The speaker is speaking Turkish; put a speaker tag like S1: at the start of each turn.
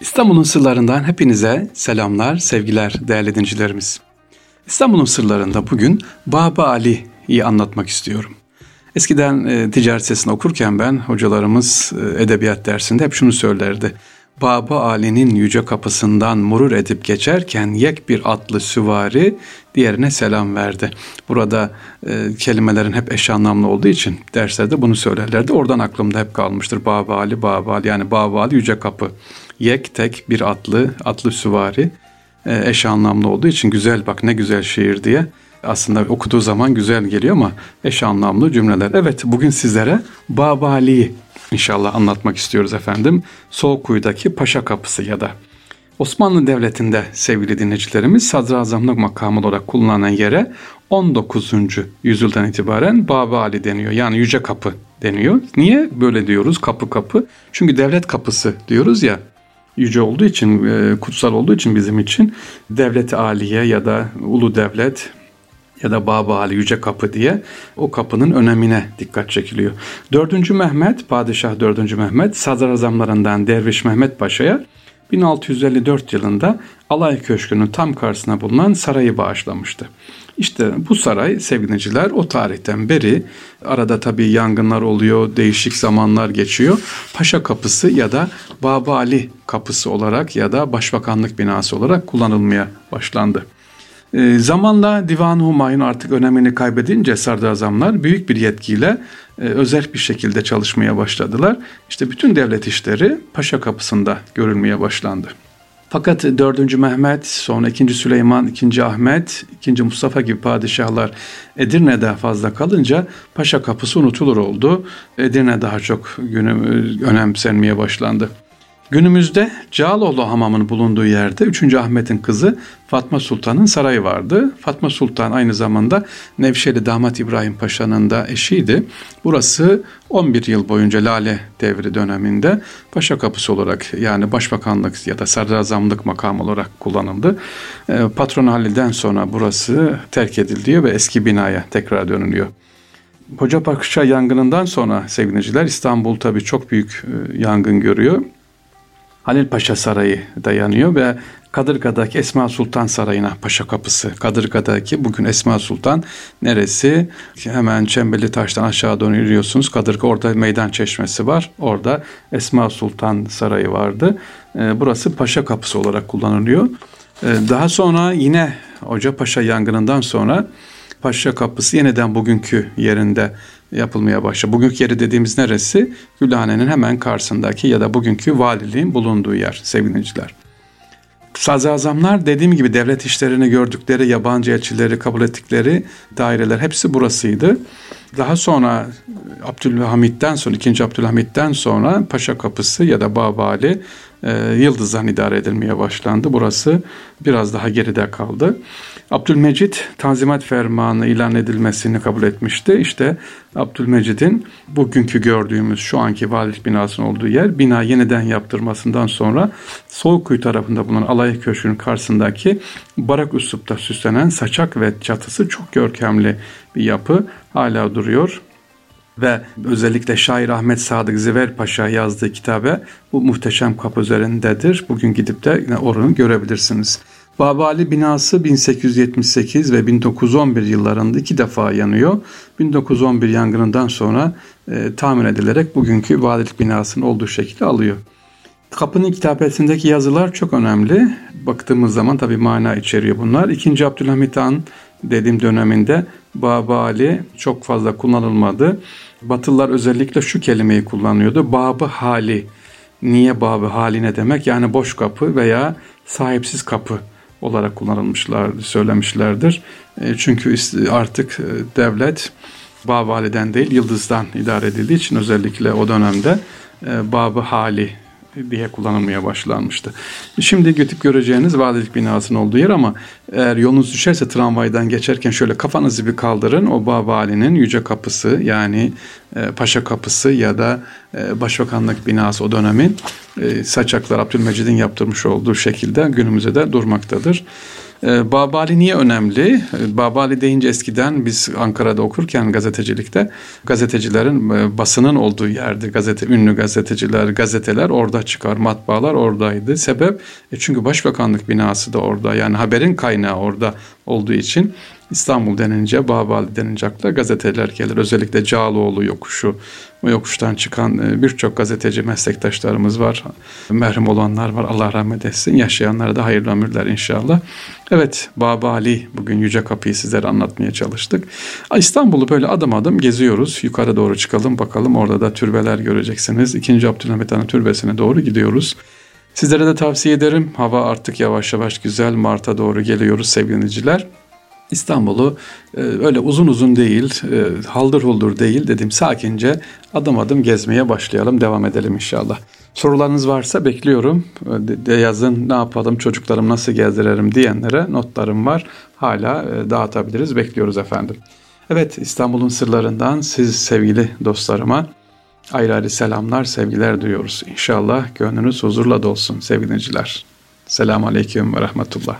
S1: İstanbul'un sırlarından hepinize selamlar, sevgiler değerli dincilerimiz. İstanbul'un sırlarında bugün Baba Ali'yi anlatmak istiyorum. Eskiden e, ticaret sesini okurken ben hocalarımız e, edebiyat dersinde hep şunu söylerdi. Baba Ali'nin yüce kapısından murur edip geçerken yek bir atlı süvari diğerine selam verdi. Burada e, kelimelerin hep eş anlamlı olduğu için derslerde bunu söylerlerdi. Oradan aklımda hep kalmıştır. Baba Ali, Baba Ali yani Baba Ali yüce kapı. Yek tek bir atlı, atlı süvari e, eş anlamlı olduğu için güzel bak ne güzel şiir diye aslında okuduğu zaman güzel geliyor ama eş anlamlı cümleler. Evet bugün sizlere Baba Ali'yi inşallah anlatmak istiyoruz efendim. Soğukuyu'daki Paşa Kapısı ya da Osmanlı Devleti'nde sevgili dinleyicilerimiz sadrazamlık makamı olarak kullanılan yere 19. yüzyıldan itibaren Baba Ali deniyor. Yani Yüce Kapı deniyor. Niye böyle diyoruz kapı kapı? Çünkü devlet kapısı diyoruz ya yüce olduğu için, e, kutsal olduğu için bizim için devlet aliye ya da ulu devlet ya da Baba Ali Yüce Kapı diye o kapının önemine dikkat çekiliyor. 4. Mehmet, Padişah 4. Mehmet sadrazamlarından Derviş Mehmet Paşa'ya 1654 yılında Alay Köşkü'nün tam karşısına bulunan sarayı bağışlamıştı. İşte bu saray sevgiliciler o tarihten beri arada tabii yangınlar oluyor, değişik zamanlar geçiyor. Paşa Kapısı ya da Baba Ali Kapısı olarak ya da Başbakanlık binası olarak kullanılmaya başlandı. E, zamanla Divan-ı Humayun artık önemini kaybedince sadrazamlar büyük bir yetkiyle e, özel bir şekilde çalışmaya başladılar. İşte bütün devlet işleri Paşa Kapısı'nda görülmeye başlandı. Fakat 4. Mehmet, sonra 2. Süleyman, 2. Ahmet, 2. Mustafa gibi padişahlar Edirne'de fazla kalınca Paşa Kapısı unutulur oldu. Edirne daha çok günü önemsenmeye başlandı. Günümüzde Cağaloğlu hamamının bulunduğu yerde 3. Ahmet'in kızı Fatma Sultan'ın sarayı vardı. Fatma Sultan aynı zamanda Nevşehirli damat İbrahim Paşa'nın da eşiydi. Burası 11 yıl boyunca Lale devri döneminde Paşa Kapısı olarak yani başbakanlık ya da sadrazamlık makamı olarak kullanıldı. Ee, Patron Halil'den sonra burası terk ediliyor ve eski binaya tekrar dönülüyor. Hoca Paşa yangınından sonra sevgiliciler İstanbul tabii çok büyük e, yangın görüyor. Halil Paşa Sarayı dayanıyor ve Kadırga'daki Esma Sultan Sarayı'na Paşa Kapısı. Kadırga'daki bugün Esma Sultan neresi? Hemen Çemberli Taş'tan aşağı doğru yürüyorsunuz. Kadırga orada meydan çeşmesi var. Orada Esma Sultan Sarayı vardı. Ee, burası Paşa Kapısı olarak kullanılıyor. Ee, daha sonra yine Hoca Paşa yangınından sonra Paşa Kapısı yeniden bugünkü yerinde yapılmaya başladı. Bugünkü yeri dediğimiz neresi? Gülhane'nin hemen karşısındaki ya da bugünkü valiliğin bulunduğu yer sevgiliciler. Sadrazamlar dediğim gibi devlet işlerini gördükleri, yabancı elçileri kabul ettikleri daireler hepsi burasıydı. Daha sonra Abdülhamit'ten sonra, 2. Abdülhamit'ten sonra Paşa Kapısı ya da Babali e, Yıldız'dan idare edilmeye başlandı. Burası biraz daha geride kaldı. Abdülmecit Tanzimat Fermanı ilan edilmesini kabul etmişti. İşte Abdülmecid'in bugünkü gördüğümüz şu anki valilik binasının olduğu yer bina yeniden yaptırmasından sonra Soğukkuyu tarafında bulunan Alay Köşkü'nün karşısındaki barak üslupta süslenen saçak ve çatısı çok görkemli bir yapı hala duruyor ve özellikle şair Ahmet Sadık Ziver Paşa yazdığı kitabe bu muhteşem kapı üzerindedir. Bugün gidip de yine oranı görebilirsiniz. Babali binası 1878 ve 1911 yıllarında iki defa yanıyor. 1911 yangınından sonra e, tamir edilerek bugünkü valilik binasının olduğu şekilde alıyor. Kapının kitabesindeki yazılar çok önemli. Baktığımız zaman tabi mana içeriyor bunlar. İkinci Abdülhamit Han dediğim döneminde Baba Ali çok fazla kullanılmadı. Batılılar özellikle şu kelimeyi kullanıyordu. Babı hali. Niye babı hali ne demek? Yani boş kapı veya sahipsiz kapı olarak kullanılmışlar, söylemişlerdir. E, çünkü artık e, devlet Babali'den değil Yıldız'dan idare edildiği için özellikle o dönemde e, Babı Hali diye kullanılmaya başlanmıştı. Şimdi gidip göreceğiniz valilik binasının olduğu yer ama eğer yolunuz düşerse tramvaydan geçerken şöyle kafanızı bir kaldırın. O Babali'nin Yüce Kapısı yani e, Paşa Kapısı ya da e, Başbakanlık binası o dönemin e, Saçaklar Abdülmecid'in yaptırmış olduğu şekilde günümüze de durmaktadır. E, Babali niye önemli? E, Babali deyince eskiden biz Ankara'da okurken gazetecilikte gazetecilerin e, basının olduğu yerdi. Gazete, ünlü gazeteciler, gazeteler orada çıkar, matbaalar oradaydı. Sebep e çünkü başbakanlık binası da orada yani haberin kaynağı orada olduğu için İstanbul denince, Babali denince akla gazeteler gelir. Özellikle Cağaloğlu yokuşu, o yokuştan çıkan e, birçok gazeteci meslektaşlarımız var. Merhum olanlar var. Allah rahmet etsin. Yaşayanlara da hayırlı ömürler inşallah. Evet, Babali bugün Yüce Kapı'yı sizlere anlatmaya çalıştık. İstanbul'u böyle adım adım geziyoruz. Yukarı doğru çıkalım bakalım. Orada da türbeler göreceksiniz. İkinci Abdülhamit Han'ın türbesine doğru gidiyoruz. Sizlere de tavsiye ederim. Hava artık yavaş yavaş güzel. Mart'a doğru geliyoruz sevgili dinleyiciler. İstanbul'u e, öyle uzun uzun değil, e, haldır huldur değil dedim sakince adım adım gezmeye başlayalım, devam edelim inşallah. Sorularınız varsa bekliyorum. De, de yazın ne yapalım, çocuklarım nasıl gezdirelim diyenlere notlarım var. Hala e, dağıtabiliriz, bekliyoruz efendim. Evet, İstanbul'un sırlarından siz sevgili dostlarıma ayrı ayrı selamlar, sevgiler duyuyoruz. İnşallah gönlünüz huzurla dolsun sevgili dinleyiciler. Selamun Aleyküm ve Rahmetullah.